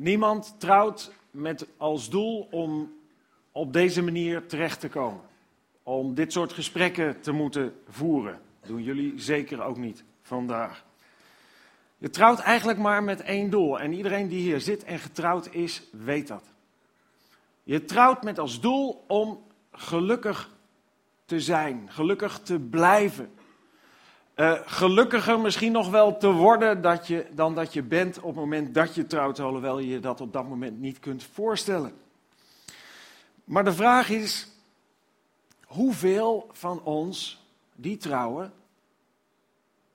Niemand trouwt met als doel om op deze manier terecht te komen. Om dit soort gesprekken te moeten voeren. doen jullie zeker ook niet vandaag. Je trouwt eigenlijk maar met één doel. En iedereen die hier zit en getrouwd is, weet dat. Je trouwt met als doel om gelukkig te zijn, gelukkig te blijven. Uh, gelukkiger misschien nog wel te worden dat je, dan dat je bent op het moment dat je trouwt, alhoewel je je dat op dat moment niet kunt voorstellen. Maar de vraag is, hoeveel van ons die trouwen,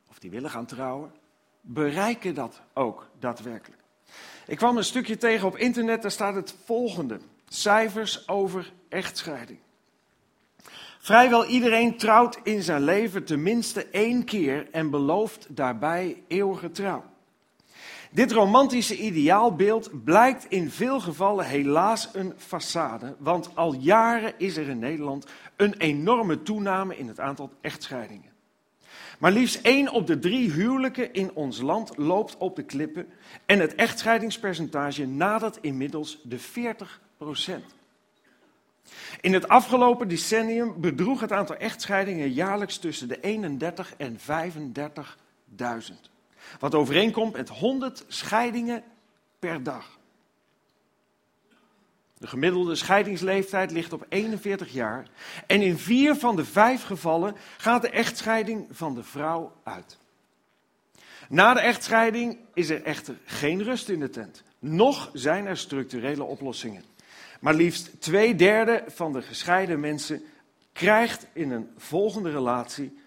of die willen gaan trouwen, bereiken dat ook daadwerkelijk? Ik kwam een stukje tegen op internet, daar staat het volgende. Cijfers over echtscheiding. Vrijwel iedereen trouwt in zijn leven tenminste één keer en belooft daarbij eeuwige trouw. Dit romantische ideaalbeeld blijkt in veel gevallen helaas een façade, want al jaren is er in Nederland een enorme toename in het aantal echtscheidingen. Maar liefst één op de drie huwelijken in ons land loopt op de klippen en het echtscheidingspercentage nadert inmiddels de 40 procent. In het afgelopen decennium bedroeg het aantal echtscheidingen jaarlijks tussen de 31 en 35.000. Wat overeenkomt met 100 scheidingen per dag. De gemiddelde scheidingsleeftijd ligt op 41 jaar. En in vier van de vijf gevallen gaat de echtscheiding van de vrouw uit. Na de echtscheiding is er echter geen rust in de tent. Nog zijn er structurele oplossingen. Maar liefst twee derde van de gescheiden mensen krijgt in een volgende relatie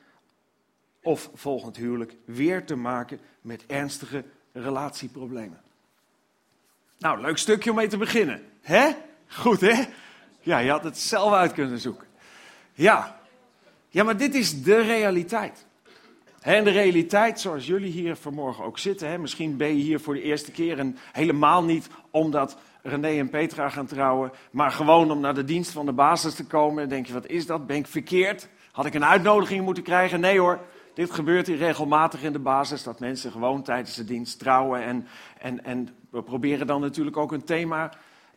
of volgend huwelijk weer te maken met ernstige relatieproblemen. Nou, leuk stukje om mee te beginnen. Hè? Goed, hè? Ja, je had het zelf uit kunnen zoeken. Ja. Ja, maar dit is de realiteit. En de realiteit, zoals jullie hier vanmorgen ook zitten, hè, misschien ben je hier voor de eerste keer en helemaal niet omdat René en Petra gaan trouwen, maar gewoon om naar de dienst van de basis te komen. Dan denk je, wat is dat? Ben ik verkeerd? Had ik een uitnodiging moeten krijgen? Nee hoor, dit gebeurt hier regelmatig in de basis, dat mensen gewoon tijdens de dienst trouwen. En, en, en we proberen dan natuurlijk ook een thema,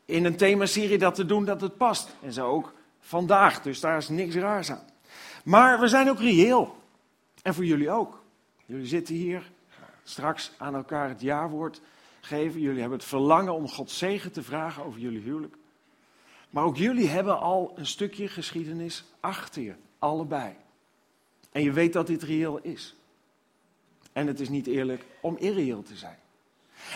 in een themaserie dat te doen dat het past. En zo ook vandaag, dus daar is niks raars aan. Maar we zijn ook reëel. En voor jullie ook. Jullie zitten hier straks aan elkaar het jaarwoord geven. Jullie hebben het verlangen om God zegen te vragen over jullie huwelijk. Maar ook jullie hebben al een stukje geschiedenis achter je, allebei. En je weet dat dit reëel is. En het is niet eerlijk om irreëel te zijn.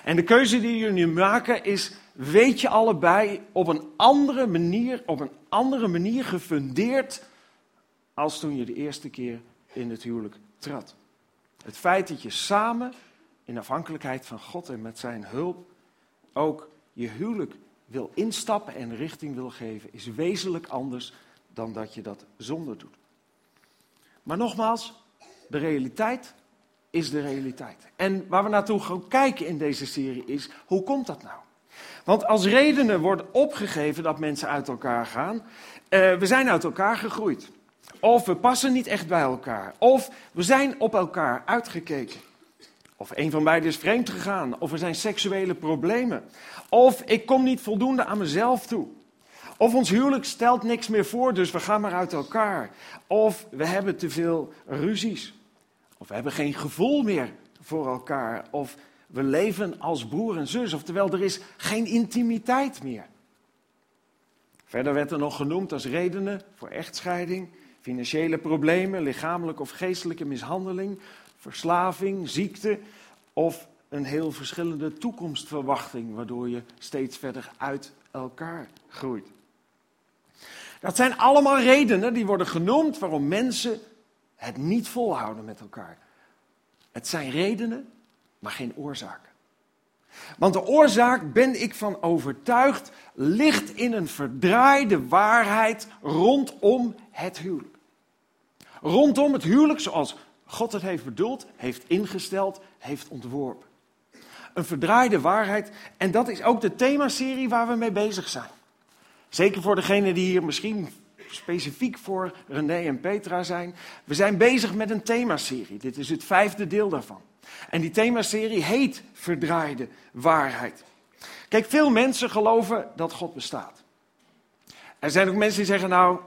En de keuze die jullie nu maken is, weet je allebei, op een andere manier, op een andere manier gefundeerd als toen je de eerste keer in het huwelijk trad. Het feit dat je samen in afhankelijkheid van God en met zijn hulp ook je huwelijk wil instappen en richting wil geven, is wezenlijk anders dan dat je dat zonder doet. Maar nogmaals, de realiteit is de realiteit. En waar we naartoe gaan kijken in deze serie is, hoe komt dat nou? Want als redenen wordt opgegeven dat mensen uit elkaar gaan, uh, we zijn uit elkaar gegroeid. Of we passen niet echt bij elkaar. Of we zijn op elkaar uitgekeken. Of een van beiden is vreemd gegaan. Of er zijn seksuele problemen. Of ik kom niet voldoende aan mezelf toe. Of ons huwelijk stelt niks meer voor, dus we gaan maar uit elkaar. Of we hebben te veel ruzies. Of we hebben geen gevoel meer voor elkaar. Of we leven als broer en zus. Oftewel, er is geen intimiteit meer. Verder werd er nog genoemd als redenen voor echtscheiding financiële problemen, lichamelijke of geestelijke mishandeling, verslaving, ziekte of een heel verschillende toekomstverwachting, waardoor je steeds verder uit elkaar groeit. Dat zijn allemaal redenen die worden genoemd waarom mensen het niet volhouden met elkaar. Het zijn redenen, maar geen oorzaken. Want de oorzaak, ben ik van overtuigd, ligt in een verdraaide waarheid rondom het huwelijk. Rondom het huwelijk zoals God het heeft bedoeld, heeft ingesteld, heeft ontworpen. Een verdraaide waarheid. En dat is ook de themaserie waar we mee bezig zijn. Zeker voor degenen die hier misschien specifiek voor René en Petra zijn. We zijn bezig met een themaserie. Dit is het vijfde deel daarvan. En die themaserie heet Verdraaide waarheid. Kijk, veel mensen geloven dat God bestaat. Er zijn ook mensen die zeggen, nou,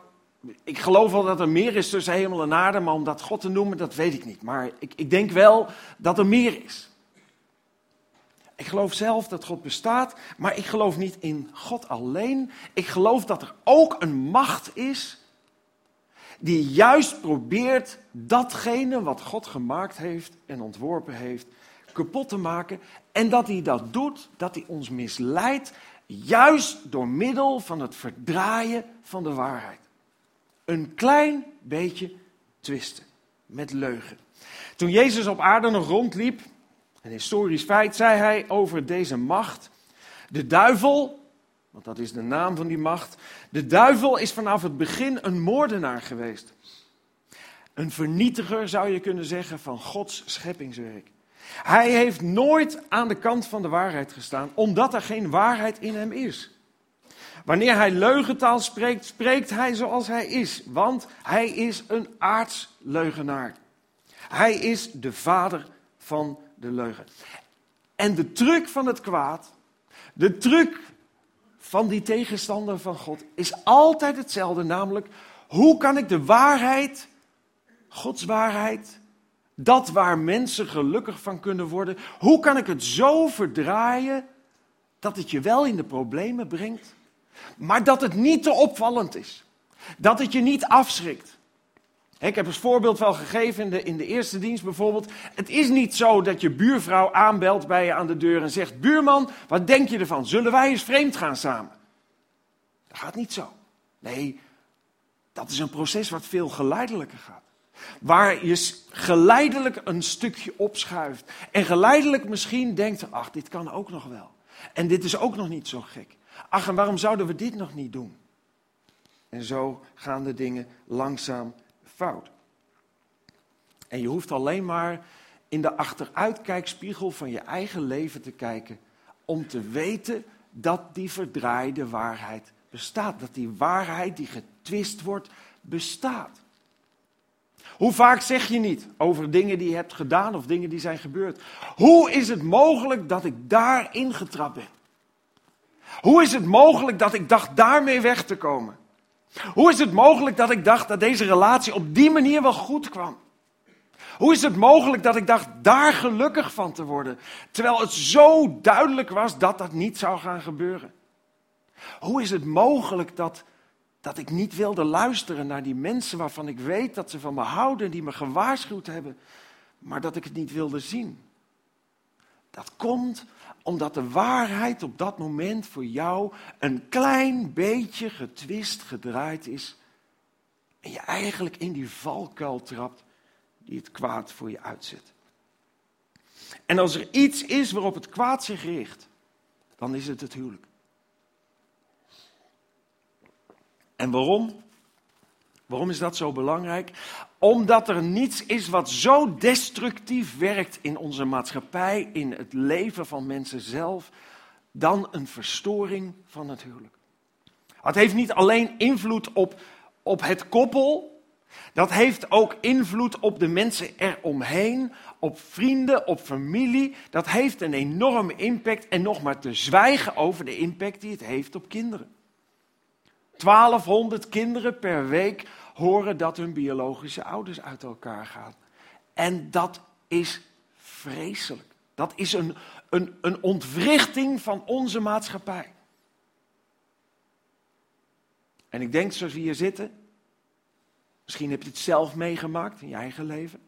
ik geloof wel dat er meer is tussen hemel en aarde, maar om dat God te noemen, dat weet ik niet. Maar ik, ik denk wel dat er meer is. Ik geloof zelf dat God bestaat, maar ik geloof niet in God alleen. Ik geloof dat er ook een macht is die juist probeert datgene wat God gemaakt heeft en ontworpen heeft kapot te maken. En dat hij dat doet, dat hij ons misleidt, juist door middel van het verdraaien van de waarheid. Een klein beetje twisten met leugen. Toen Jezus op aarde nog rondliep, een historisch feit, zei hij over deze macht. De duivel, want dat is de naam van die macht. De duivel is vanaf het begin een moordenaar geweest. Een vernietiger zou je kunnen zeggen van Gods scheppingswerk. Hij heeft nooit aan de kant van de waarheid gestaan, omdat er geen waarheid in hem is. Wanneer hij leugentaal spreekt, spreekt hij zoals hij is, want hij is een aardsleugenaar. Hij is de vader van de leugen. En de truc van het kwaad, de truc van die tegenstander van God, is altijd hetzelfde, namelijk hoe kan ik de waarheid, Gods waarheid, dat waar mensen gelukkig van kunnen worden, hoe kan ik het zo verdraaien dat het je wel in de problemen brengt, maar dat het niet te opvallend is. Dat het je niet afschrikt. Ik heb als voorbeeld wel gegeven in de, in de eerste dienst bijvoorbeeld. Het is niet zo dat je buurvrouw aanbelt bij je aan de deur en zegt: Buurman, wat denk je ervan? Zullen wij eens vreemd gaan samen? Dat gaat niet zo. Nee, dat is een proces wat veel geleidelijker gaat. Waar je geleidelijk een stukje opschuift. En geleidelijk misschien denkt: ach, dit kan ook nog wel. En dit is ook nog niet zo gek. Ach, en waarom zouden we dit nog niet doen? En zo gaan de dingen langzaam fout. En je hoeft alleen maar in de achteruitkijkspiegel van je eigen leven te kijken om te weten dat die verdraaide waarheid bestaat. Dat die waarheid die getwist wordt, bestaat. Hoe vaak zeg je niet over dingen die je hebt gedaan of dingen die zijn gebeurd? Hoe is het mogelijk dat ik daarin getrapt ben? Hoe is het mogelijk dat ik dacht daarmee weg te komen? Hoe is het mogelijk dat ik dacht dat deze relatie op die manier wel goed kwam? Hoe is het mogelijk dat ik dacht daar gelukkig van te worden, terwijl het zo duidelijk was dat dat niet zou gaan gebeuren? Hoe is het mogelijk dat, dat ik niet wilde luisteren naar die mensen waarvan ik weet dat ze van me houden, die me gewaarschuwd hebben, maar dat ik het niet wilde zien? Dat komt omdat de waarheid op dat moment voor jou een klein beetje getwist gedraaid is. En je eigenlijk in die valkuil trapt die het kwaad voor je uitzet. En als er iets is waarop het kwaad zich richt, dan is het het huwelijk. En waarom? Waarom is dat zo belangrijk? Omdat er niets is wat zo destructief werkt in onze maatschappij, in het leven van mensen zelf, dan een verstoring van het huwelijk. Het heeft niet alleen invloed op, op het koppel, dat heeft ook invloed op de mensen eromheen, op vrienden, op familie. Dat heeft een enorme impact en nog maar te zwijgen over de impact die het heeft op kinderen. 1200 kinderen per week horen dat hun biologische ouders uit elkaar gaan. En dat is vreselijk. Dat is een, een, een ontwrichting van onze maatschappij. En ik denk, zoals we hier zitten, misschien heb je het zelf meegemaakt in je eigen leven.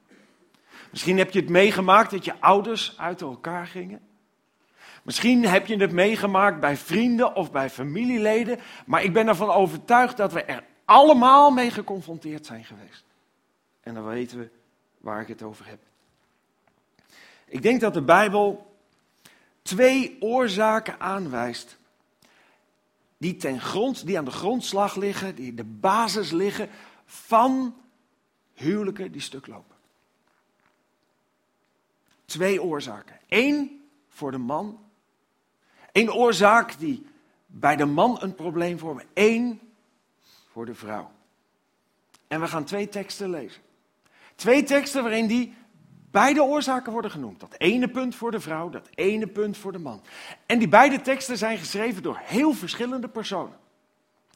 Misschien heb je het meegemaakt dat je ouders uit elkaar gingen. Misschien heb je het meegemaakt bij vrienden of bij familieleden, maar ik ben ervan overtuigd dat we er allemaal mee geconfronteerd zijn geweest. En dan weten we waar ik het over heb. Ik denk dat de Bijbel twee oorzaken aanwijst die, ten grond, die aan de grondslag liggen, die de basis liggen van huwelijken die stuk lopen. Twee oorzaken. Eén voor de man. Eén oorzaak die bij de man een probleem vormt. Eén voor de vrouw. En we gaan twee teksten lezen. Twee teksten waarin die beide oorzaken worden genoemd. Dat ene punt voor de vrouw, dat ene punt voor de man. En die beide teksten zijn geschreven door heel verschillende personen.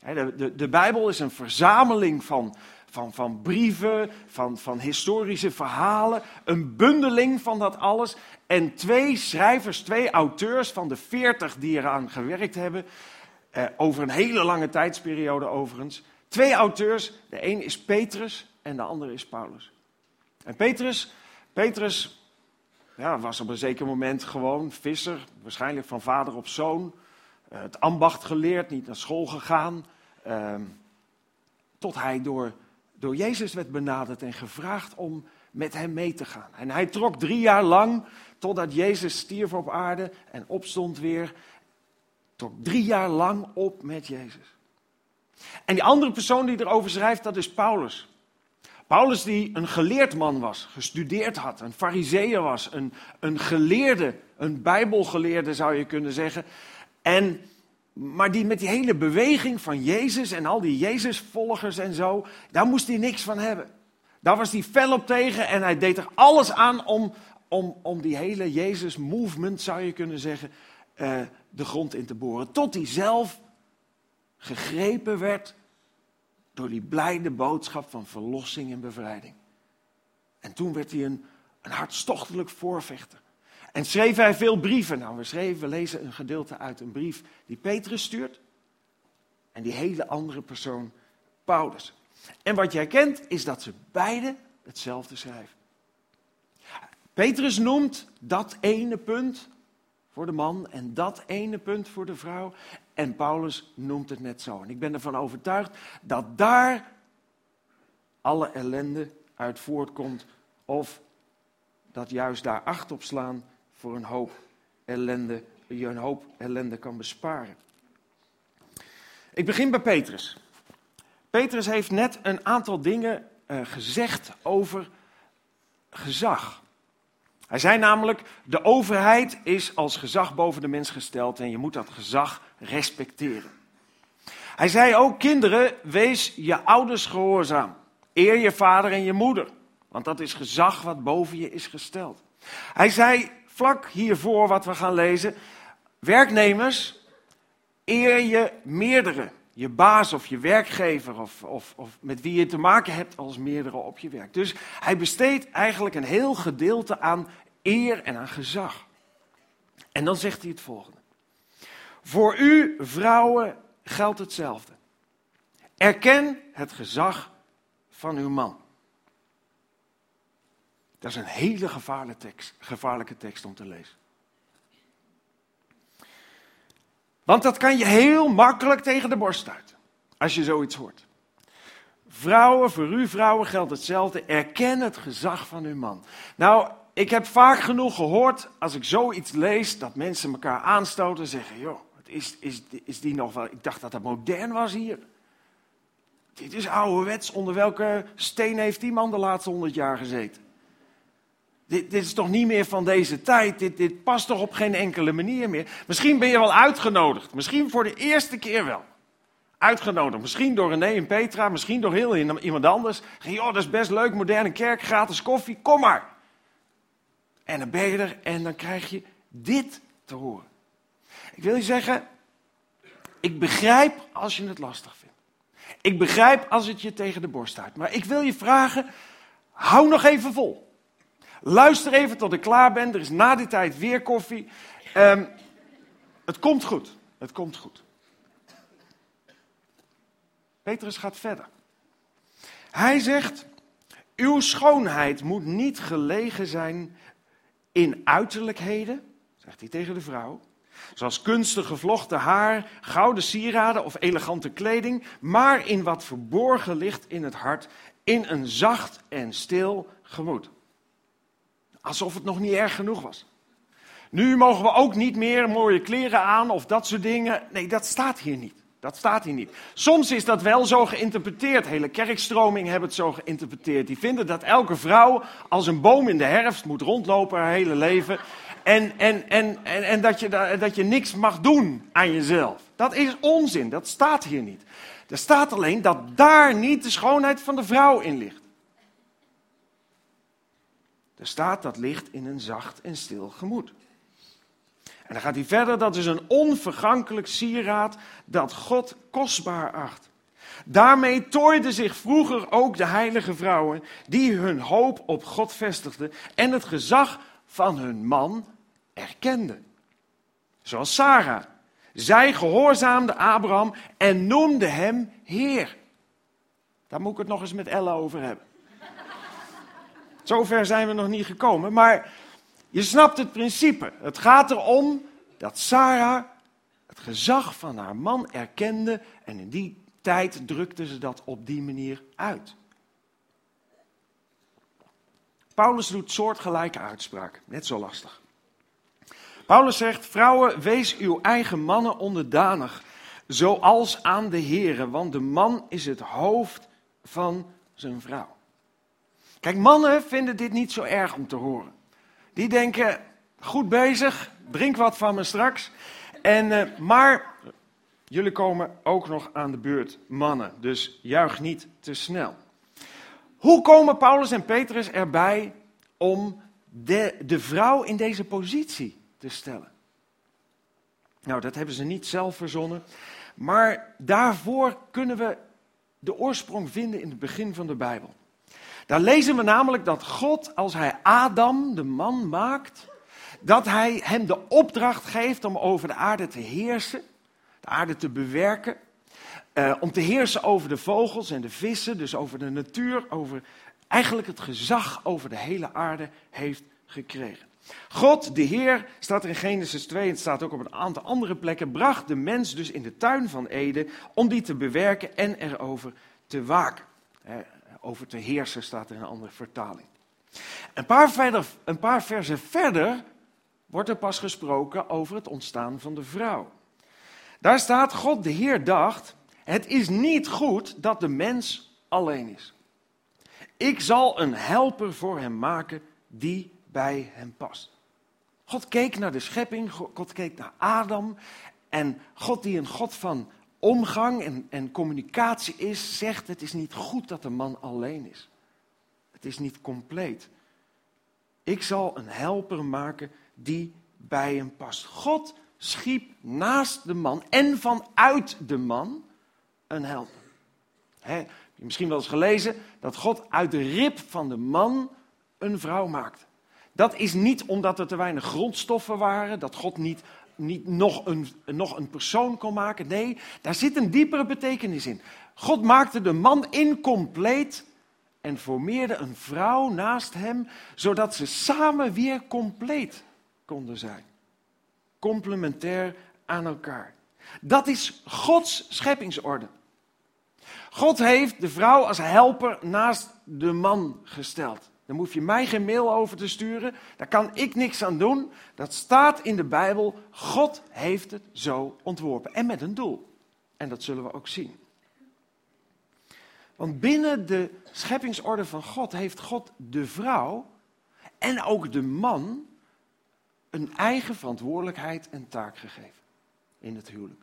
De, de, de Bijbel is een verzameling van, van, van brieven, van, van historische verhalen, een bundeling van dat alles. En twee schrijvers, twee auteurs van de veertig die eraan gewerkt hebben, eh, over een hele lange tijdsperiode overigens. Twee auteurs, de een is Petrus en de andere is Paulus. En Petrus, Petrus ja, was op een zeker moment gewoon visser, waarschijnlijk van vader op zoon. Eh, het ambacht geleerd, niet naar school gegaan. Uh, tot hij door, door Jezus werd benaderd en gevraagd om met hem mee te gaan. En hij trok drie jaar lang, totdat Jezus stierf op aarde en opstond weer, trok drie jaar lang op met Jezus. En die andere persoon die erover schrijft, dat is Paulus. Paulus die een geleerd man was, gestudeerd had, een fariseer was, een, een geleerde, een bijbelgeleerde zou je kunnen zeggen. En, maar die met die hele beweging van Jezus en al die Jezusvolgers en zo, daar moest hij niks van hebben. Daar was hij fel op tegen en hij deed er alles aan om, om, om die hele Jezus-movement, zou je kunnen zeggen, uh, de grond in te boren. Tot hij zelf gegrepen werd door die blijde boodschap van verlossing en bevrijding. En toen werd hij een, een hartstochtelijk voorvechter. En schreef hij veel brieven. Nou, we, schreven, we lezen een gedeelte uit een brief die Petrus stuurt. En die hele andere persoon, Paulus. En wat jij kent, is dat ze beide hetzelfde schrijven. Petrus noemt dat ene punt voor de man en dat ene punt voor de vrouw. En Paulus noemt het net zo. En ik ben ervan overtuigd dat daar alle ellende uit voortkomt. Of dat juist daar acht op slaan voor een hoop ellende, je een hoop ellende kan besparen. Ik begin bij Petrus. Petrus heeft net een aantal dingen uh, gezegd over gezag. Hij zei namelijk, de overheid is als gezag boven de mens gesteld en je moet dat gezag respecteren. Hij zei ook, kinderen, wees je ouders gehoorzaam. Eer je vader en je moeder, want dat is gezag wat boven je is gesteld. Hij zei, vlak hiervoor wat we gaan lezen, werknemers, eer je meerdere. Je baas of je werkgever of, of, of met wie je te maken hebt als meerdere op je werk. Dus hij besteedt eigenlijk een heel gedeelte aan eer en aan gezag. En dan zegt hij het volgende. Voor u, vrouwen, geldt hetzelfde. Erken het gezag van uw man. Dat is een hele gevaarlijke tekst, gevaarlijke tekst om te lezen. Want dat kan je heel makkelijk tegen de borst uit. Als je zoiets hoort. Vrouwen, voor u vrouwen geldt hetzelfde. Erken het gezag van uw man. Nou, ik heb vaak genoeg gehoord, als ik zoiets lees, dat mensen elkaar aanstoten en zeggen: joh, is, is, is die nog wel. Ik dacht dat dat modern was hier. Dit is ouderwets. Onder welke steen heeft die man de laatste honderd jaar gezeten? Dit, dit, is toch niet meer van deze tijd? Dit, dit past toch op geen enkele manier meer? Misschien ben je wel uitgenodigd. Misschien voor de eerste keer wel. Uitgenodigd. Misschien door René en Petra. Misschien door heel iemand anders. Joh, dat is best leuk. Moderne kerk, gratis koffie. Kom maar. En dan ben je er en dan krijg je dit te horen. Ik wil je zeggen, ik begrijp als je het lastig vindt. Ik begrijp als het je tegen de borst staat. Maar ik wil je vragen, hou nog even vol. Luister even tot ik klaar ben. Er is na die tijd weer koffie. Um, het komt goed. Het komt goed. Petrus gaat verder. Hij zegt: Uw schoonheid moet niet gelegen zijn in uiterlijkheden, zegt hij tegen de vrouw, zoals kunstig gevlochten haar, gouden sieraden of elegante kleding, maar in wat verborgen ligt in het hart, in een zacht en stil gemoed. Alsof het nog niet erg genoeg was. Nu mogen we ook niet meer mooie kleren aan of dat soort dingen. Nee, dat staat hier niet. Dat staat hier niet. Soms is dat wel zo geïnterpreteerd. Hele kerkstromingen hebben het zo geïnterpreteerd. Die vinden dat elke vrouw als een boom in de herfst moet rondlopen haar hele leven. En, en, en, en, en dat, je, dat je niks mag doen aan jezelf. Dat is onzin. Dat staat hier niet. Er staat alleen dat daar niet de schoonheid van de vrouw in ligt. Er staat dat ligt in een zacht en stil gemoed. En dan gaat hij verder, dat is een onvergankelijk sieraad dat God kostbaar acht. Daarmee tooiden zich vroeger ook de heilige vrouwen die hun hoop op God vestigden en het gezag van hun man erkenden. Zoals Sarah. Zij gehoorzaamde Abraham en noemde hem Heer. Daar moet ik het nog eens met Ella over hebben. Zover zijn we nog niet gekomen, maar je snapt het principe. Het gaat erom dat Sarah het gezag van haar man erkende en in die tijd drukte ze dat op die manier uit. Paulus doet soortgelijke uitspraak, net zo lastig. Paulus zegt: Vrouwen, wees uw eigen mannen onderdanig, zoals aan de Here, want de man is het hoofd van zijn vrouw. Kijk, mannen vinden dit niet zo erg om te horen. Die denken: goed bezig, drink wat van me straks. En, uh, maar jullie komen ook nog aan de beurt, mannen, dus juich niet te snel. Hoe komen Paulus en Petrus erbij om de, de vrouw in deze positie te stellen? Nou, dat hebben ze niet zelf verzonnen. Maar daarvoor kunnen we de oorsprong vinden in het begin van de Bijbel. Daar lezen we namelijk dat God, als hij Adam, de man, maakt, dat hij hem de opdracht geeft om over de aarde te heersen, de aarde te bewerken, uh, om te heersen over de vogels en de vissen, dus over de natuur, over eigenlijk het gezag over de hele aarde heeft gekregen. God, de Heer, staat er in Genesis 2 en staat ook op een aantal andere plekken, bracht de mens dus in de tuin van Eden om die te bewerken en erover te waken. Over te heersen staat in een andere vertaling. Een paar, verder, een paar versen verder wordt er pas gesproken over het ontstaan van de vrouw. Daar staat, God de Heer dacht, het is niet goed dat de mens alleen is. Ik zal een helper voor hem maken die bij hem past. God keek naar de schepping, God keek naar Adam. En God die een God van omgang en, en communicatie is, zegt het is niet goed dat de man alleen is. Het is niet compleet. Ik zal een helper maken die bij hem past. God schiep naast de man en vanuit de man een helper. He, je misschien wel eens gelezen dat God uit de rib van de man een vrouw maakte. Dat is niet omdat er te weinig grondstoffen waren, dat God niet, niet nog, een, nog een persoon kon maken. Nee, daar zit een diepere betekenis in. God maakte de man incompleet en formeerde een vrouw naast hem, zodat ze samen weer compleet konden zijn. Complementair aan elkaar. Dat is Gods scheppingsorde. God heeft de vrouw als helper naast de man gesteld. Daar hoef je mij geen mail over te sturen. Daar kan ik niks aan doen. Dat staat in de Bijbel. God heeft het zo ontworpen. En met een doel. En dat zullen we ook zien. Want binnen de scheppingsorde van God heeft God de vrouw en ook de man een eigen verantwoordelijkheid en taak gegeven in het huwelijk.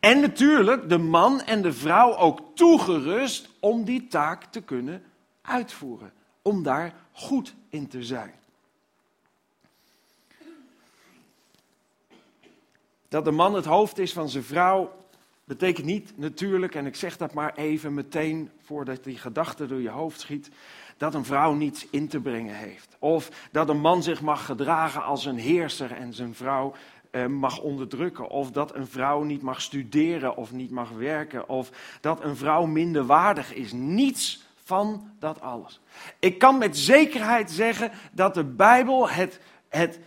En natuurlijk de man en de vrouw ook toegerust om die taak te kunnen uitvoeren om daar goed in te zijn. Dat de man het hoofd is van zijn vrouw, betekent niet natuurlijk, en ik zeg dat maar even meteen voordat die gedachte door je hoofd schiet, dat een vrouw niets in te brengen heeft. Of dat een man zich mag gedragen als een heerser en zijn vrouw eh, mag onderdrukken. Of dat een vrouw niet mag studeren of niet mag werken. Of dat een vrouw minder waardig is. Niets van dat alles. Ik kan met zekerheid zeggen dat de Bijbel het, het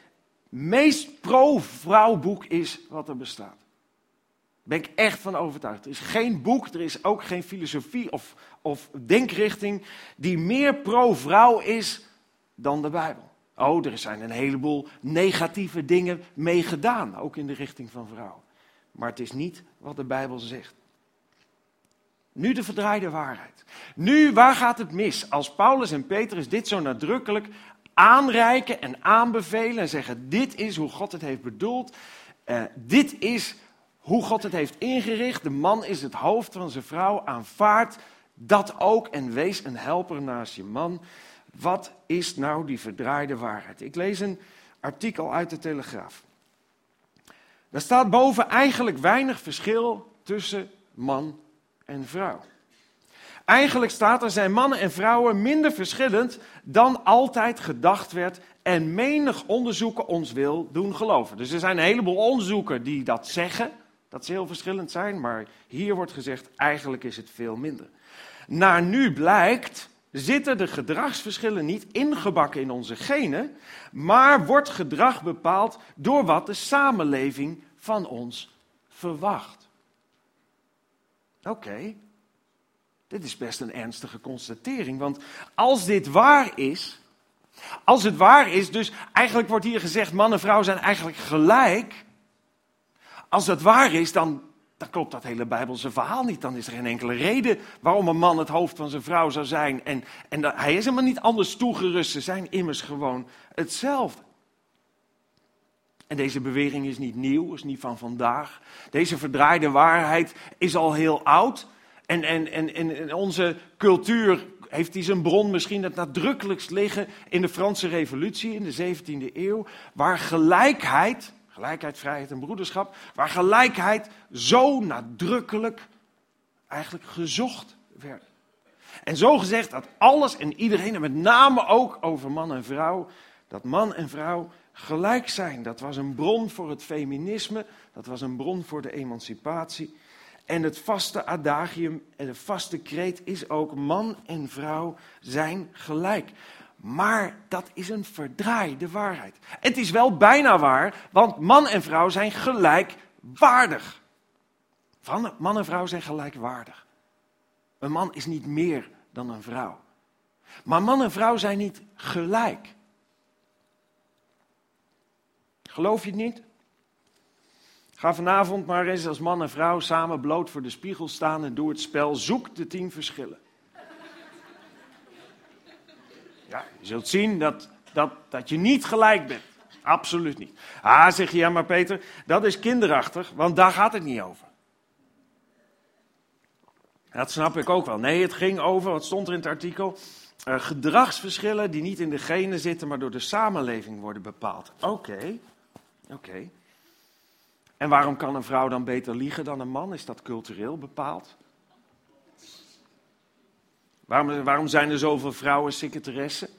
meest pro-vrouwboek is wat er bestaat. Daar ben ik echt van overtuigd. Er is geen boek, er is ook geen filosofie of, of denkrichting die meer pro-vrouw is dan de Bijbel. Oh, er zijn een heleboel negatieve dingen mee gedaan, ook in de richting van vrouwen. Maar het is niet wat de Bijbel zegt. Nu de verdraaide waarheid. Nu, waar gaat het mis? Als Paulus en Petrus dit zo nadrukkelijk aanreiken en aanbevelen en zeggen: Dit is hoe God het heeft bedoeld. Uh, dit is hoe God het heeft ingericht. De man is het hoofd van zijn vrouw. Aanvaard dat ook en wees een helper naast je man. Wat is nou die verdraaide waarheid? Ik lees een artikel uit de Telegraaf. Daar staat boven eigenlijk weinig verschil tussen man en vrouw. Eigenlijk staat er zijn mannen en vrouwen minder verschillend dan altijd gedacht werd en menig onderzoeker ons wil doen geloven. Dus er zijn een heleboel onderzoeken die dat zeggen, dat ze heel verschillend zijn, maar hier wordt gezegd eigenlijk is het veel minder. Naar nu blijkt zitten de gedragsverschillen niet ingebakken in onze genen, maar wordt gedrag bepaald door wat de samenleving van ons verwacht. Oké, dit is best een ernstige constatering, want als dit waar is, als het waar is, dus eigenlijk wordt hier gezegd man en vrouw zijn eigenlijk gelijk. Als dat waar is, dan, dan klopt dat hele Bijbelse verhaal niet. Dan is er geen enkele reden waarom een man het hoofd van zijn vrouw zou zijn. En, en hij is helemaal niet anders toegerust. Ze zijn immers gewoon hetzelfde. En deze bewering is niet nieuw, is niet van vandaag. Deze verdraaide waarheid is al heel oud. En, en, en, en onze cultuur heeft die zijn bron misschien het nadrukkelijkst liggen in de Franse Revolutie in de 17e eeuw, waar gelijkheid, gelijkheid, vrijheid en broederschap, waar gelijkheid zo nadrukkelijk eigenlijk gezocht werd. En zo gezegd dat alles en iedereen, en met name ook over man en vrouw, dat man en vrouw gelijk zijn. Dat was een bron voor het feminisme, dat was een bron voor de emancipatie. En het vaste adagium en de vaste kreet is ook man en vrouw zijn gelijk. Maar dat is een verdraaide waarheid. Het is wel bijna waar, want man en vrouw zijn gelijkwaardig. Man en vrouw zijn gelijkwaardig. Een man is niet meer dan een vrouw. Maar man en vrouw zijn niet gelijk. Geloof je het niet? Ga vanavond maar eens als man en vrouw samen bloot voor de spiegel staan en doe het spel Zoek de tien verschillen. Ja, je zult zien dat, dat, dat je niet gelijk bent. Absoluut niet. Ah, zeg je, ja maar Peter, dat is kinderachtig, want daar gaat het niet over. Dat snap ik ook wel. Nee, het ging over, wat stond er in het artikel? Uh, gedragsverschillen die niet in de genen zitten, maar door de samenleving worden bepaald. Oké, oké. En waarom kan een vrouw dan beter liegen dan een man? Is dat cultureel bepaald? Waarom, waarom zijn er zoveel vrouwen secretaressen?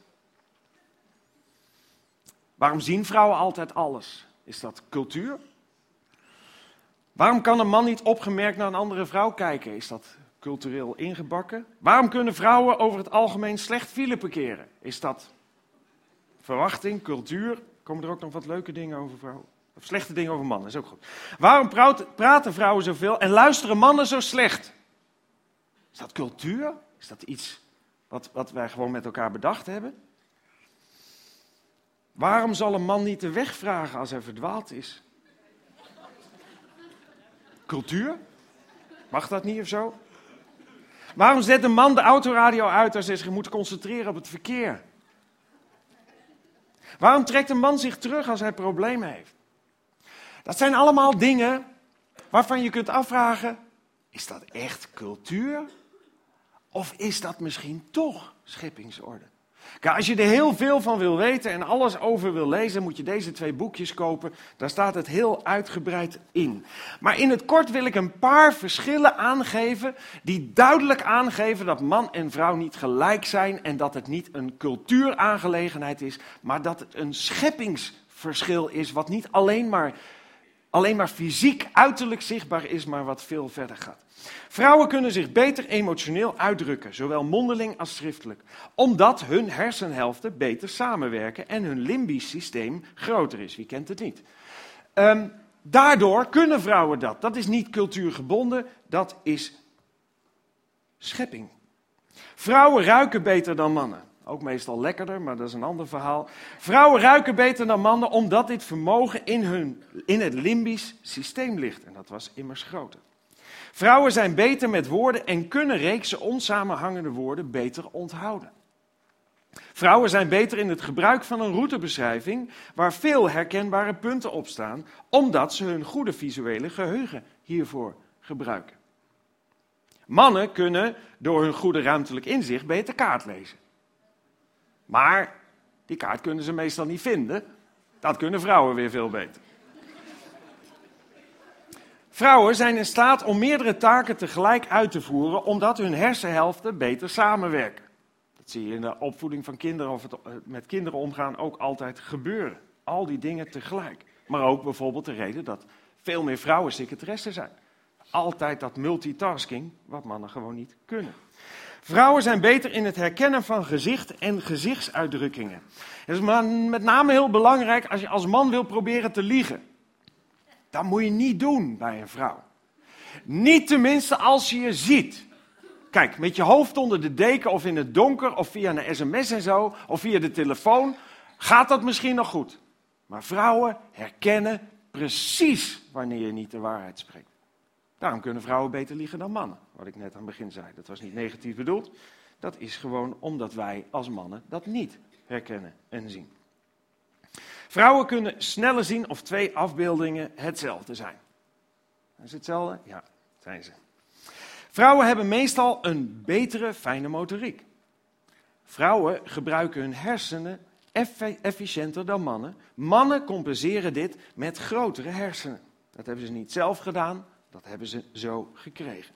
Waarom zien vrouwen altijd alles? Is dat cultuur? Waarom kan een man niet opgemerkt naar een andere vrouw kijken? Is dat cultureel ingebakken? Waarom kunnen vrouwen over het algemeen slecht file parkeren? Is dat verwachting, cultuur? Komen er ook nog wat leuke dingen over vrouwen? Of slechte dingen over mannen, is ook goed. Waarom praten vrouwen zoveel en luisteren mannen zo slecht? Is dat cultuur? Is dat iets wat, wat wij gewoon met elkaar bedacht hebben? Waarom zal een man niet de weg vragen als hij verdwaald is? Cultuur? Mag dat niet of zo? Waarom zet een man de autoradio uit als hij zich moet concentreren op het verkeer? Waarom trekt een man zich terug als hij problemen heeft? Dat zijn allemaal dingen waarvan je kunt afvragen: is dat echt cultuur? Of is dat misschien toch scheppingsorde? Als je er heel veel van wil weten en alles over wil lezen, moet je deze twee boekjes kopen. Daar staat het heel uitgebreid in. Maar in het kort wil ik een paar verschillen aangeven die duidelijk aangeven dat man en vrouw niet gelijk zijn en dat het niet een cultuuraangelegenheid is, maar dat het een scheppingsverschil is wat niet alleen maar alleen maar fysiek uiterlijk zichtbaar is, maar wat veel verder gaat. Vrouwen kunnen zich beter emotioneel uitdrukken, zowel mondeling als schriftelijk, omdat hun hersenhelften beter samenwerken en hun limbisch systeem groter is. Wie kent het niet? Um, daardoor kunnen vrouwen dat. Dat is niet cultuurgebonden, dat is schepping. Vrouwen ruiken beter dan mannen. Ook meestal lekkerder, maar dat is een ander verhaal. Vrouwen ruiken beter dan mannen omdat dit vermogen in, hun, in het limbisch systeem ligt. En dat was immers groter. Vrouwen zijn beter met woorden en kunnen reeksen onsamenhangende woorden beter onthouden. Vrouwen zijn beter in het gebruik van een routebeschrijving waar veel herkenbare punten op staan, omdat ze hun goede visuele geheugen hiervoor gebruiken. Mannen kunnen door hun goede ruimtelijk inzicht beter kaart lezen. Maar die kaart kunnen ze meestal niet vinden. Dat kunnen vrouwen weer veel beter. Vrouwen zijn in staat om meerdere taken tegelijk uit te voeren, omdat hun hersenhelften beter samenwerken. Dat zie je in de opvoeding van kinderen of het eh, met kinderen omgaan ook altijd gebeuren. Al die dingen tegelijk. Maar ook bijvoorbeeld de reden dat veel meer vrouwen secretaresse zijn. Altijd dat multitasking, wat mannen gewoon niet kunnen. Vrouwen zijn beter in het herkennen van gezicht en gezichtsuitdrukkingen. Dat is met name heel belangrijk als je als man wil proberen te liegen. Dat moet je niet doen bij een vrouw. Niet tenminste als je je ziet. Kijk, met je hoofd onder de deken of in het donker of via een sms en zo, of via de telefoon, gaat dat misschien nog goed. Maar vrouwen herkennen precies wanneer je niet de waarheid spreekt. Daarom kunnen vrouwen beter liegen dan mannen, wat ik net aan het begin zei. Dat was niet negatief bedoeld. Dat is gewoon omdat wij als mannen dat niet herkennen en zien. Vrouwen kunnen sneller zien of twee afbeeldingen hetzelfde zijn. Is het hetzelfde? Ja, zijn ze. Vrouwen hebben meestal een betere fijne motoriek. Vrouwen gebruiken hun hersenen efficiënter dan mannen. Mannen compenseren dit met grotere hersenen. Dat hebben ze niet zelf gedaan, dat hebben ze zo gekregen.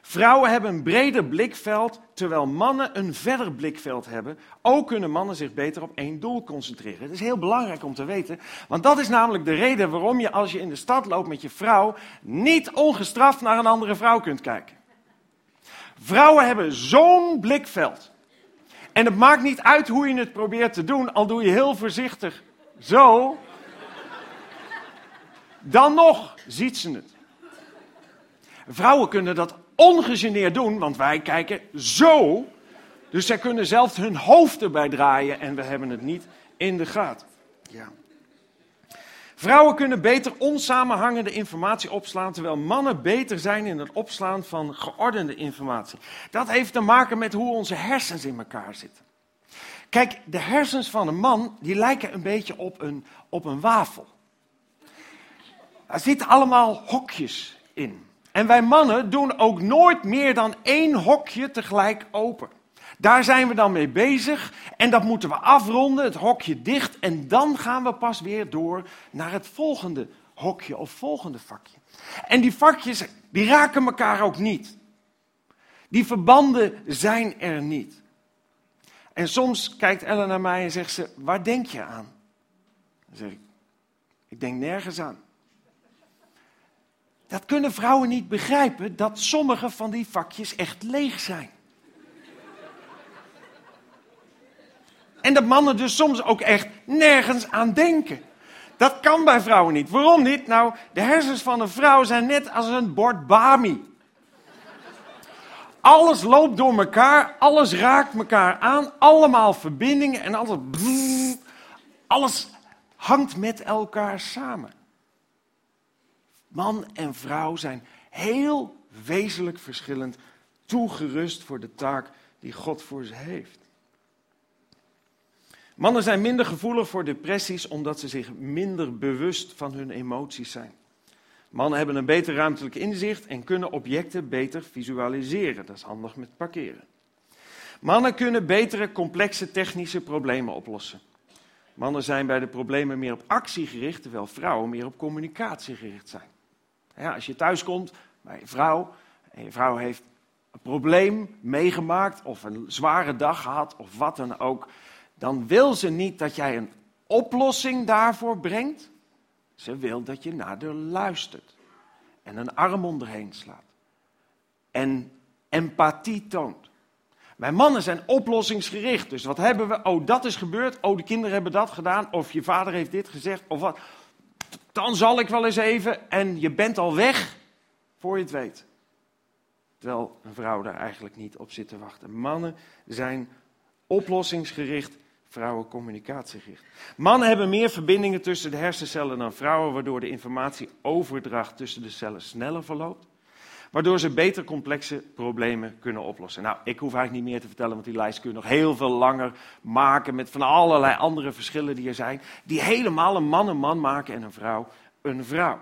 Vrouwen hebben een breder blikveld, terwijl mannen een verder blikveld hebben. Ook kunnen mannen zich beter op één doel concentreren. Dat is heel belangrijk om te weten, want dat is namelijk de reden waarom je als je in de stad loopt met je vrouw niet ongestraft naar een andere vrouw kunt kijken. Vrouwen hebben zo'n blikveld. En het maakt niet uit hoe je het probeert te doen, al doe je heel voorzichtig zo. Dan nog ziet ze het. Vrouwen kunnen dat ongegeneerd doen, want wij kijken zo. Dus zij kunnen zelfs hun hoofd erbij draaien en we hebben het niet in de gaten. Ja. Vrouwen kunnen beter onsamenhangende informatie opslaan, terwijl mannen beter zijn in het opslaan van geordende informatie. Dat heeft te maken met hoe onze hersens in elkaar zitten. Kijk, de hersens van een man, die lijken een beetje op een, op een wafel. Er zitten allemaal hokjes in. En wij mannen doen ook nooit meer dan één hokje tegelijk open. Daar zijn we dan mee bezig en dat moeten we afronden, het hokje dicht. En dan gaan we pas weer door naar het volgende hokje of volgende vakje. En die vakjes, die raken elkaar ook niet. Die verbanden zijn er niet. En soms kijkt Ellen naar mij en zegt ze, waar denk je aan? Dan zeg ik, ik denk nergens aan. Dat kunnen vrouwen niet begrijpen, dat sommige van die vakjes echt leeg zijn. En dat mannen dus soms ook echt nergens aan denken. Dat kan bij vrouwen niet. Waarom niet? Nou, de hersens van een vrouw zijn net als een bord bami. Alles loopt door elkaar, alles raakt elkaar aan, allemaal verbindingen en alles, alles hangt met elkaar samen. Man en vrouw zijn heel wezenlijk verschillend toegerust voor de taak die God voor ze heeft. Mannen zijn minder gevoelig voor depressies omdat ze zich minder bewust van hun emoties zijn. Mannen hebben een beter ruimtelijk inzicht en kunnen objecten beter visualiseren. Dat is handig met parkeren. Mannen kunnen betere complexe technische problemen oplossen. Mannen zijn bij de problemen meer op actie gericht, terwijl vrouwen meer op communicatie gericht zijn. Ja, als je thuis komt bij een vrouw en je vrouw heeft een probleem meegemaakt of een zware dag gehad of wat dan ook, dan wil ze niet dat jij een oplossing daarvoor brengt. Ze wil dat je naar haar luistert en een arm onderheen slaat en empathie toont. Wij mannen zijn oplossingsgericht. Dus wat hebben we? Oh, dat is gebeurd. Oh, de kinderen hebben dat gedaan. Of je vader heeft dit gezegd. Of wat dan zal ik wel eens even en je bent al weg voor je het weet. Terwijl een vrouw daar eigenlijk niet op zit te wachten. Mannen zijn oplossingsgericht, vrouwen communicatiegericht. Mannen hebben meer verbindingen tussen de hersencellen dan vrouwen, waardoor de informatieoverdracht tussen de cellen sneller verloopt waardoor ze beter complexe problemen kunnen oplossen. Nou, ik hoef eigenlijk niet meer te vertellen, want die lijst kun je nog heel veel langer maken met van allerlei andere verschillen die er zijn, die helemaal een man een man maken en een vrouw een vrouw.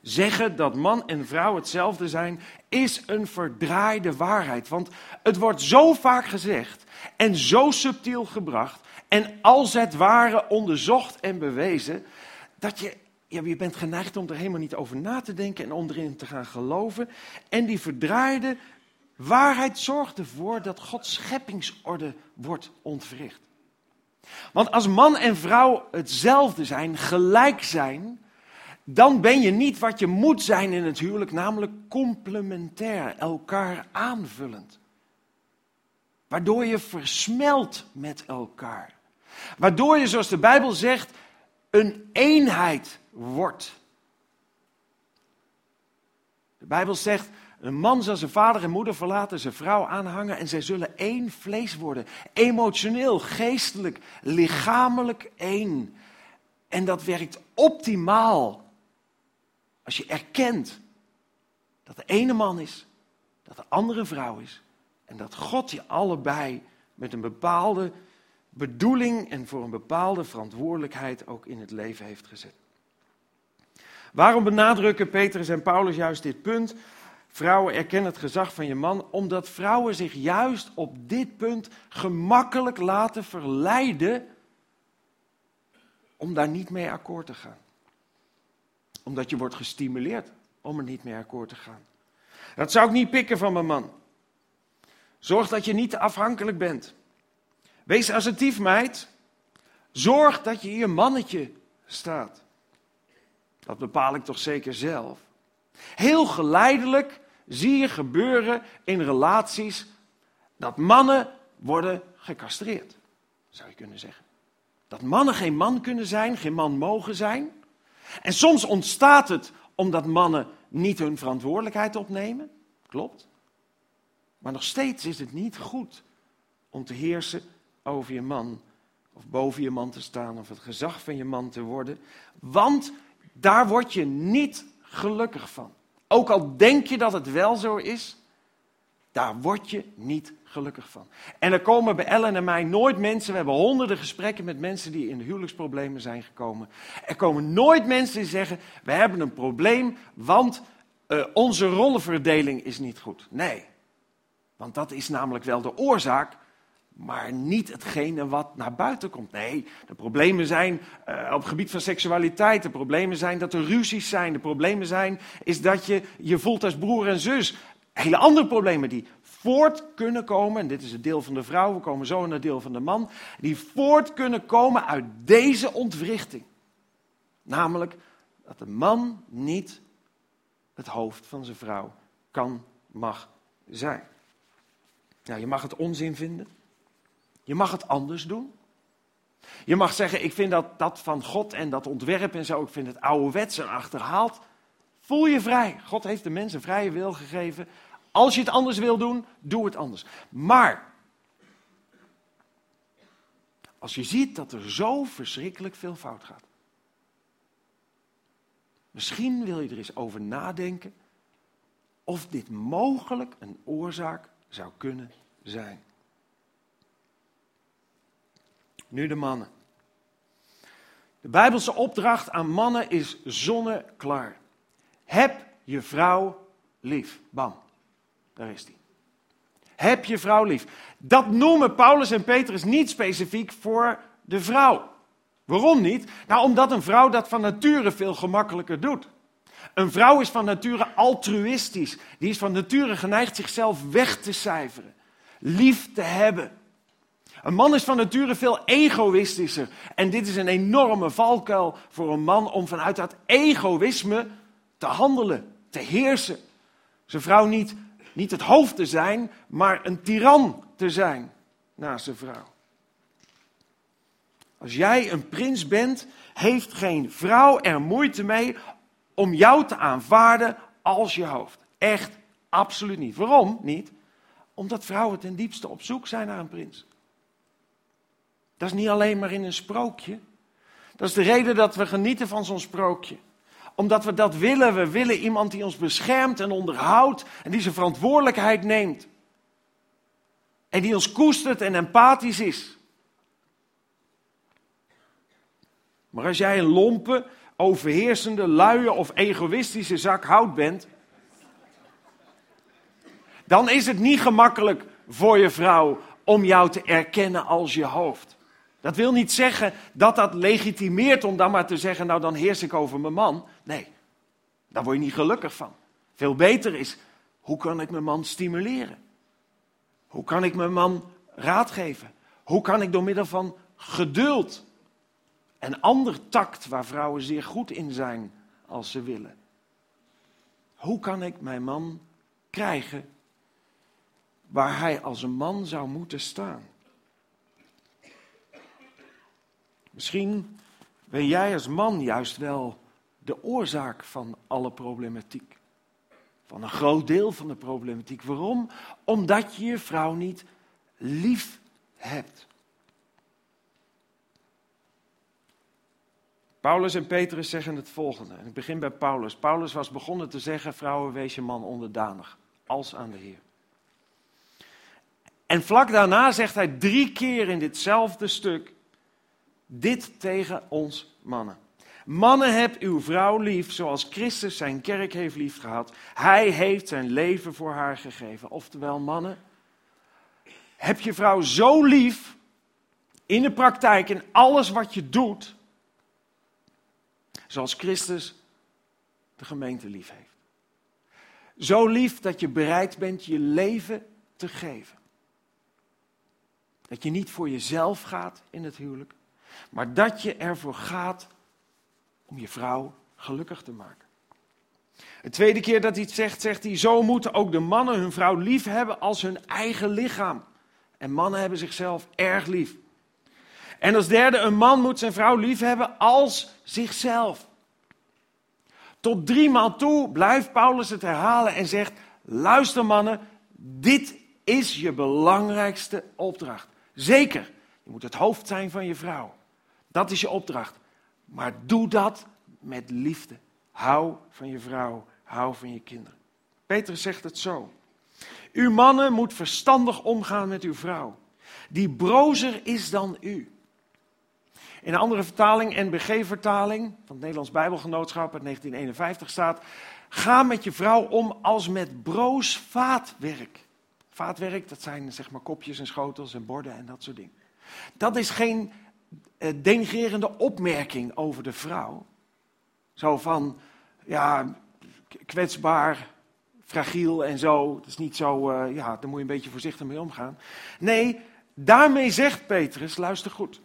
zeggen dat man en vrouw hetzelfde zijn, is een verdraaide waarheid. Want het wordt zo vaak gezegd en zo subtiel gebracht en als het ware onderzocht en bewezen, dat je, ja, je bent geneigd om er helemaal niet over na te denken en om erin te gaan geloven. En die verdraaide waarheid zorgt ervoor dat Gods scheppingsorde wordt ontwricht. Want als man en vrouw hetzelfde zijn, gelijk zijn, dan ben je niet wat je moet zijn in het huwelijk, namelijk complementair, elkaar aanvullend. Waardoor je versmelt met elkaar. Waardoor je, zoals de Bijbel zegt, een eenheid wordt. De Bijbel zegt, een man zal zijn vader en moeder verlaten, zijn vrouw aanhangen en zij zullen één vlees worden. Emotioneel, geestelijk, lichamelijk één. En dat werkt optimaal als je erkent dat de ene man is, dat de andere vrouw is. En dat God je allebei met een bepaalde bedoeling en voor een bepaalde verantwoordelijkheid ook in het leven heeft gezet. Waarom benadrukken Petrus en Paulus juist dit punt? Vrouwen erkennen het gezag van je man, omdat vrouwen zich juist op dit punt gemakkelijk laten verleiden om daar niet mee akkoord te gaan. Omdat je wordt gestimuleerd om er niet mee akkoord te gaan. Dat zou ik niet pikken van mijn man. Zorg dat je niet afhankelijk bent. Wees assertief, meid. Zorg dat je je mannetje staat. Dat bepaal ik toch zeker zelf. Heel geleidelijk zie je gebeuren in relaties dat mannen worden gecastreerd, zou je kunnen zeggen. Dat mannen geen man kunnen zijn, geen man mogen zijn. En soms ontstaat het omdat mannen niet hun verantwoordelijkheid opnemen. Klopt. Maar nog steeds is het niet goed om te heersen over je man. Of boven je man te staan of het gezag van je man te worden. Want daar word je niet gelukkig van. Ook al denk je dat het wel zo is, daar word je niet gelukkig van. En er komen bij Ellen en mij nooit mensen, we hebben honderden gesprekken met mensen die in huwelijksproblemen zijn gekomen. Er komen nooit mensen die zeggen, we hebben een probleem, want uh, onze rollenverdeling is niet goed. Nee, want dat is namelijk wel de oorzaak maar niet hetgene wat naar buiten komt. Nee, de problemen zijn uh, op het gebied van seksualiteit. De problemen zijn dat er ruzies zijn. De problemen zijn is dat je je voelt als broer en zus. Hele andere problemen die voort kunnen komen, en dit is het deel van de vrouw, we komen zo naar het deel van de man, die voort kunnen komen uit deze ontwrichting. Namelijk dat de man niet het hoofd van zijn vrouw kan, mag zijn. Nou, je mag het onzin vinden. Je mag het anders doen. Je mag zeggen, ik vind dat, dat van God en dat ontwerp en zo, ik vind het ouderwets en achterhaald. Voel je vrij. God heeft de mensen vrije wil gegeven. Als je het anders wil doen, doe het anders. Maar, als je ziet dat er zo verschrikkelijk veel fout gaat. Misschien wil je er eens over nadenken of dit mogelijk een oorzaak zou kunnen zijn. Nu de mannen. De Bijbelse opdracht aan mannen is zonneklaar. Heb je vrouw lief. Bam. Daar is die. Heb je vrouw lief. Dat noemen Paulus en Petrus niet specifiek voor de vrouw. Waarom niet? Nou, omdat een vrouw dat van nature veel gemakkelijker doet. Een vrouw is van nature altruïstisch. Die is van nature geneigd zichzelf weg te cijferen. Lief te hebben. Een man is van nature veel egoïstischer. En dit is een enorme valkuil voor een man om vanuit dat egoïsme te handelen, te heersen. Zijn vrouw niet, niet het hoofd te zijn, maar een tiran te zijn naast zijn vrouw. Als jij een prins bent, heeft geen vrouw er moeite mee om jou te aanvaarden als je hoofd. Echt, absoluut niet. Waarom niet? Omdat vrouwen ten diepste op zoek zijn naar een prins. Dat is niet alleen maar in een sprookje. Dat is de reden dat we genieten van zo'n sprookje. Omdat we dat willen. We willen iemand die ons beschermt en onderhoudt en die zijn verantwoordelijkheid neemt. En die ons koestert en empathisch is. Maar als jij een lompe, overheersende, luie of egoïstische zak hout bent, dan is het niet gemakkelijk voor je vrouw om jou te erkennen als je hoofd. Dat wil niet zeggen dat dat legitimeert om dan maar te zeggen, nou dan heers ik over mijn man. Nee, daar word je niet gelukkig van. Veel beter is, hoe kan ik mijn man stimuleren? Hoe kan ik mijn man raad geven? Hoe kan ik door middel van geduld en ander tact, waar vrouwen zeer goed in zijn als ze willen. Hoe kan ik mijn man krijgen waar hij als een man zou moeten staan? Misschien ben jij als man juist wel de oorzaak van alle problematiek. Van een groot deel van de problematiek. Waarom? Omdat je je vrouw niet lief hebt. Paulus en Petrus zeggen het volgende. En ik begin bij Paulus. Paulus was begonnen te zeggen: Vrouwen, wees je man onderdanig, als aan de Heer. En vlak daarna zegt hij drie keer in ditzelfde stuk: Dit tegen ons mannen. Mannen, heb uw vrouw lief, zoals Christus zijn kerk heeft lief gehad. Hij heeft zijn leven voor haar gegeven. Oftewel, mannen, heb je vrouw zo lief in de praktijk, in alles wat je doet, zoals Christus de gemeente lief heeft. Zo lief dat je bereid bent je leven te geven. Dat je niet voor jezelf gaat in het huwelijk, maar dat je ervoor gaat om je vrouw gelukkig te maken. De tweede keer dat hij het zegt, zegt hij: Zo moeten ook de mannen hun vrouw lief hebben als hun eigen lichaam. En mannen hebben zichzelf erg lief. En als derde, een man moet zijn vrouw lief hebben als zichzelf. Tot drie maal toe blijft Paulus het herhalen en zegt: Luister mannen, dit is je belangrijkste opdracht. Zeker, je moet het hoofd zijn van je vrouw. Dat is je opdracht. Maar doe dat met liefde. Hou van je vrouw, hou van je kinderen. Petrus zegt het zo. Uw mannen moet verstandig omgaan met uw vrouw, die brozer is dan u. In een andere vertaling, NBG-vertaling van het Nederlands Bijbelgenootschap uit 1951 staat: Ga met je vrouw om als met broos vaatwerk. Vaatwerk, dat zijn zeg maar kopjes en schotels en borden en dat soort dingen. Dat is geen eh, denigrerende opmerking over de vrouw. Zo van, ja, kwetsbaar, fragiel en zo. Het is niet zo, uh, ja, daar moet je een beetje voorzichtig mee omgaan. Nee, daarmee zegt Petrus, luister goed.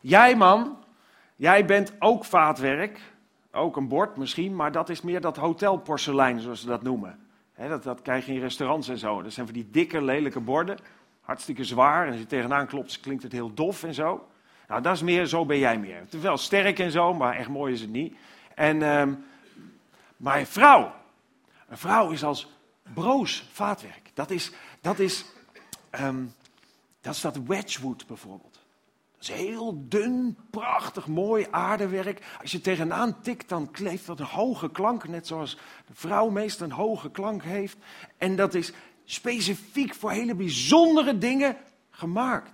Jij man, jij bent ook vaatwerk, ook een bord misschien, maar dat is meer dat hotelporselein zoals ze dat noemen. dat, dat krijg je in restaurants en zo. Dat zijn van die dikke, lelijke borden, hartstikke zwaar. En als je tegenaan klopt, klinkt het heel dof en zo. Nou, dat is meer, zo ben jij meer. Het is wel sterk en zo, maar echt mooi is het niet. En, um, maar vrouw, een vrouw is als broos vaatwerk. Dat is dat, is, um, dat, is dat wedgwood bijvoorbeeld. Dat is heel dun, prachtig, mooi aardewerk. Als je tegenaan tikt, dan kleeft dat een hoge klank, net zoals de vrouw meestal een hoge klank heeft. En dat is specifiek voor hele bijzondere dingen gemaakt.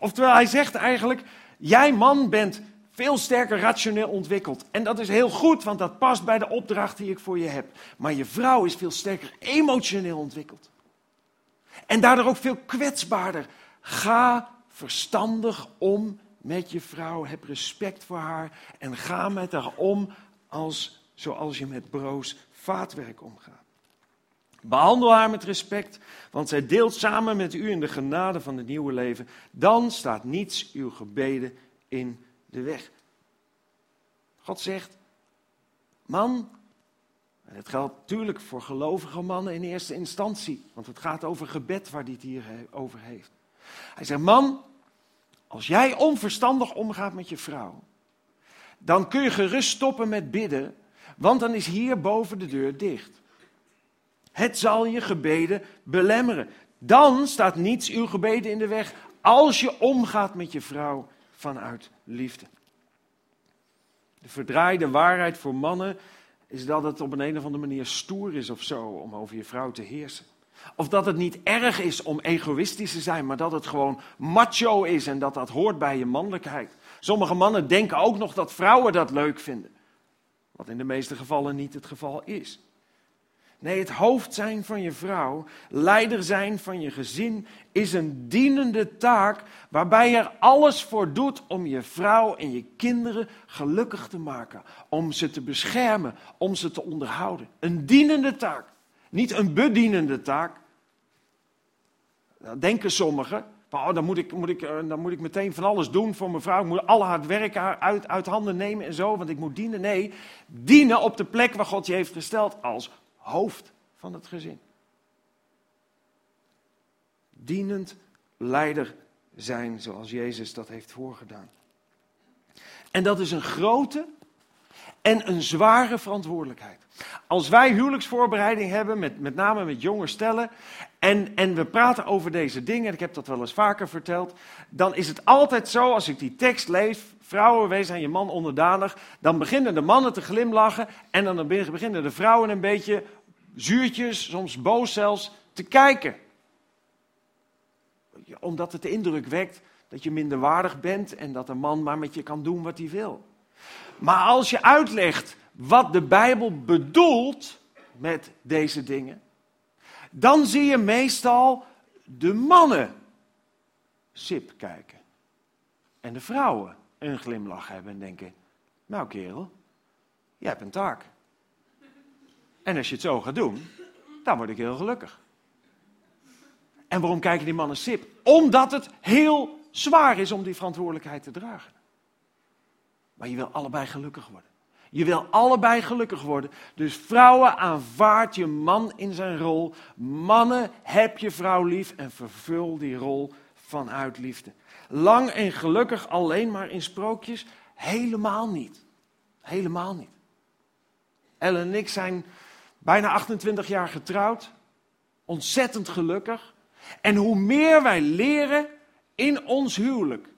Oftewel, hij zegt eigenlijk, jij man bent veel sterker rationeel ontwikkeld. En dat is heel goed, want dat past bij de opdracht die ik voor je heb. Maar je vrouw is veel sterker emotioneel ontwikkeld. En daardoor ook veel kwetsbaarder. Ga verstandig om met je vrouw. Heb respect voor haar. En ga met haar om als, zoals je met broos vaatwerk omgaat. Behandel haar met respect, want zij deelt samen met u in de genade van het nieuwe leven. Dan staat niets uw gebeden in de weg. God zegt, man, en het geldt natuurlijk voor gelovige mannen in eerste instantie, want het gaat over gebed waar hij het hier over heeft. Hij zegt, man, als jij onverstandig omgaat met je vrouw, dan kun je gerust stoppen met bidden, want dan is hier boven de deur dicht. Het zal je gebeden belemmeren. Dan staat niets uw gebeden in de weg als je omgaat met je vrouw vanuit liefde. De verdraaide waarheid voor mannen is dat het op een, of andere manier stoer is of zo om over je vrouw te heersen. Of dat het niet erg is om egoïstisch te zijn, maar dat het gewoon macho is en dat dat hoort bij je mannelijkheid. Sommige mannen denken ook nog dat vrouwen dat leuk vinden. Wat in de meeste gevallen niet het geval is. Nee, het hoofd zijn van je vrouw, leider zijn van je gezin, is een dienende taak waarbij je er alles voor doet om je vrouw en je kinderen gelukkig te maken. Om ze te beschermen, om ze te onderhouden. Een dienende taak, niet een bedienende taak. Dat denken sommigen. Oh, dan, moet ik, moet ik, eh, dan moet ik meteen van alles doen voor mijn vrouw. Ik moet al haar werk uit, uit handen nemen en zo, want ik moet dienen. Nee, dienen op de plek waar God je heeft gesteld als hoofd van het gezin. Dienend leider zijn zoals Jezus dat heeft voorgedaan. En dat is een grote en een zware verantwoordelijkheid. Als wij huwelijksvoorbereiding hebben, met, met name met jonge stellen, en, en we praten over deze dingen, ik heb dat wel eens vaker verteld, dan is het altijd zo, als ik die tekst lees, vrouwen, wees aan je man onderdanig, dan beginnen de mannen te glimlachen en dan beginnen de vrouwen een beetje zuurtjes, soms boos zelfs, te kijken. Omdat het de indruk wekt dat je minderwaardig bent en dat een man maar met je kan doen wat hij wil. Maar als je uitlegt wat de Bijbel bedoelt met deze dingen, dan zie je meestal de mannen sip kijken. En de vrouwen een glimlach hebben en denken: Nou, kerel, jij hebt een taak. En als je het zo gaat doen, dan word ik heel gelukkig. En waarom kijken die mannen sip? Omdat het heel zwaar is om die verantwoordelijkheid te dragen. Maar je wil allebei gelukkig worden. Je wil allebei gelukkig worden. Dus vrouwen, aanvaard je man in zijn rol. Mannen, heb je vrouw lief en vervul die rol vanuit liefde. Lang en gelukkig alleen maar in sprookjes? Helemaal niet. Helemaal niet. Ellen en ik zijn bijna 28 jaar getrouwd. Ontzettend gelukkig. En hoe meer wij leren in ons huwelijk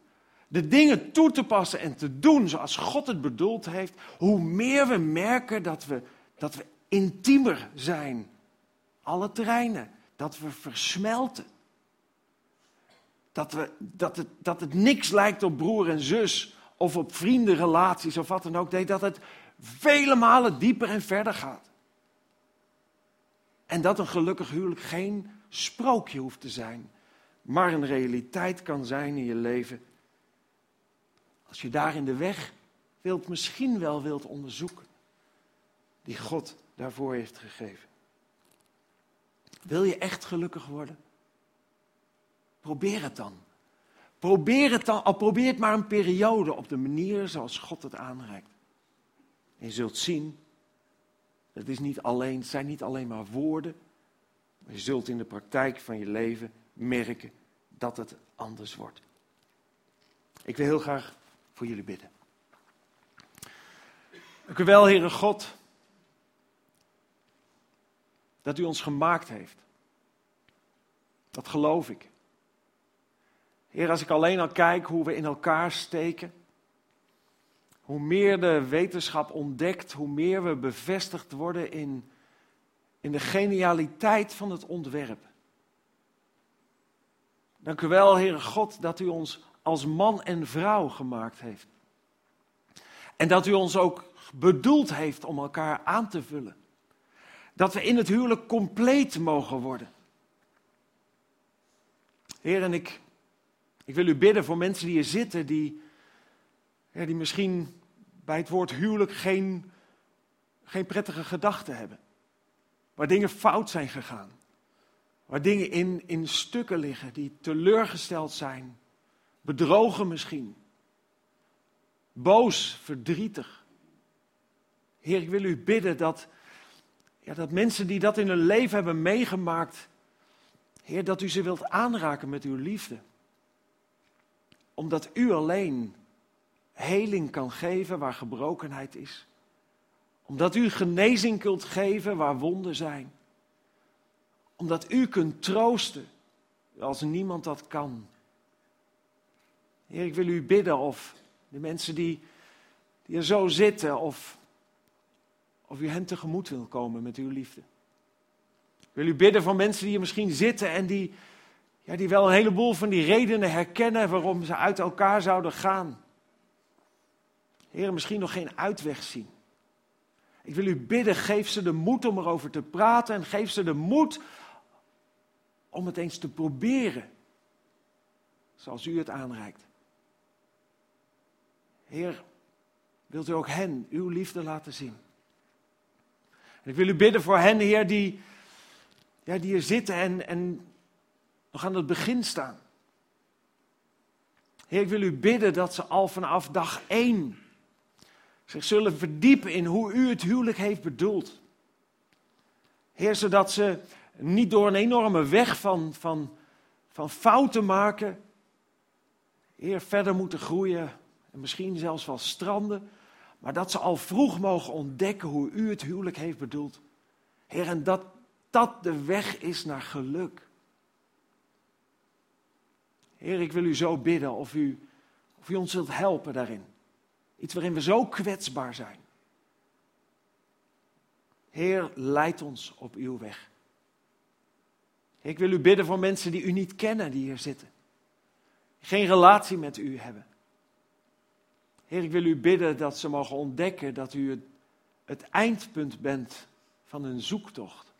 de dingen toe te passen en te doen zoals God het bedoeld heeft, hoe meer we merken dat we, dat we intiemer zijn. Alle terreinen, dat we versmelten. Dat, we, dat, het, dat het niks lijkt op broer en zus of op vriendenrelaties of wat dan ook. Dat het vele malen dieper en verder gaat. En dat een gelukkig huwelijk geen sprookje hoeft te zijn, maar een realiteit kan zijn in je leven als je daar in de weg wilt, misschien wel wilt onderzoeken, die God daarvoor heeft gegeven. Wil je echt gelukkig worden? Probeer het dan. Probeer het dan, al probeer het maar een periode op de manier zoals God het aanreikt. En je zult zien, het, is niet alleen, het zijn niet alleen maar woorden, maar je zult in de praktijk van je leven merken dat het anders wordt. Ik wil heel graag voor jullie bidden. Dank u wel, Heere God, dat u ons gemaakt heeft. Dat geloof ik. Heer, als ik alleen al kijk hoe we in elkaar steken, hoe meer de wetenschap ontdekt, hoe meer we bevestigd worden in, in de genialiteit van het ontwerp. Dank u wel, Heere God, dat u ons als man en vrouw gemaakt heeft. En dat u ons ook bedoeld heeft om elkaar aan te vullen. Dat we in het huwelijk compleet mogen worden. Heer, en ik, ik wil u bidden voor mensen die hier zitten, die, die misschien bij het woord huwelijk geen, geen prettige gedachten hebben. Waar dingen fout zijn gegaan. Waar dingen in, in stukken liggen, die teleurgesteld zijn bedrogen misschien, boos, verdrietig. Heer, ik wil u bidden dat, ja, dat mensen die dat in hun leven hebben meegemaakt, Heer, dat u ze wilt aanraken met uw liefde. Omdat u alleen heling kan geven waar gebrokenheid is. Omdat u genezing kunt geven waar wonden zijn. Omdat u kunt troosten als niemand dat kan. Heer, ik wil u bidden of de mensen die, die er zo zitten, of, of u hen tegemoet wil komen met uw liefde. Ik wil u bidden voor mensen die hier misschien zitten en die, ja, die wel een heleboel van die redenen herkennen waarom ze uit elkaar zouden gaan. Heer, misschien nog geen uitweg zien. Ik wil u bidden, geef ze de moed om erover te praten en geef ze de moed om het eens te proberen, zoals u het aanreikt. Heer, wilt u ook hen uw liefde laten zien? En ik wil u bidden voor hen, Heer, die, ja, die hier zitten en, en nog aan het begin staan. Heer, ik wil u bidden dat ze al vanaf dag één zich zullen verdiepen in hoe u het huwelijk heeft bedoeld. Heer, zodat ze niet door een enorme weg van, van, van fouten maken, Heer, verder moeten groeien en misschien zelfs wel stranden, maar dat ze al vroeg mogen ontdekken hoe u het huwelijk heeft bedoeld. Heer, en dat dat de weg is naar geluk. Heer, ik wil u zo bidden of u, of u ons wilt helpen daarin. Iets waarin we zo kwetsbaar zijn. Heer, leid ons op uw weg. Ik wil u bidden voor mensen die u niet kennen, die hier zitten. Geen relatie met u hebben. Heer, ik wil u bidden dat ze mogen ontdekken dat u het, het eindpunt bent van hun zoektocht.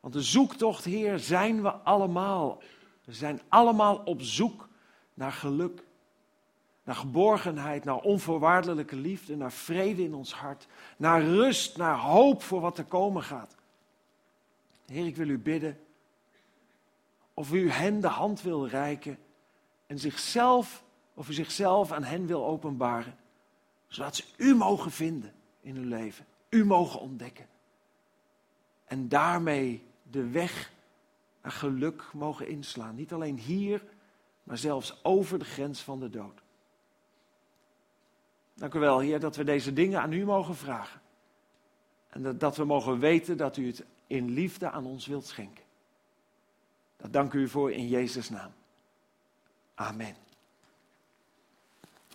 Want de zoektocht, Heer, zijn we allemaal. We zijn allemaal op zoek naar geluk. Naar geborgenheid, naar onvoorwaardelijke liefde, naar vrede in ons hart. Naar rust, naar hoop voor wat er komen gaat. Heer, ik wil u bidden of u hen de hand wil reiken en zichzelf, of u zichzelf aan hen wil openbaren, zodat ze u mogen vinden in hun leven, u mogen ontdekken. En daarmee de weg naar geluk mogen inslaan. Niet alleen hier, maar zelfs over de grens van de dood. Dank u wel, Heer, dat we deze dingen aan u mogen vragen. En dat, we mogen weten dat u het in liefde aan ons wilt schenken. Dat dank u voor in Jezus' naam. Amen.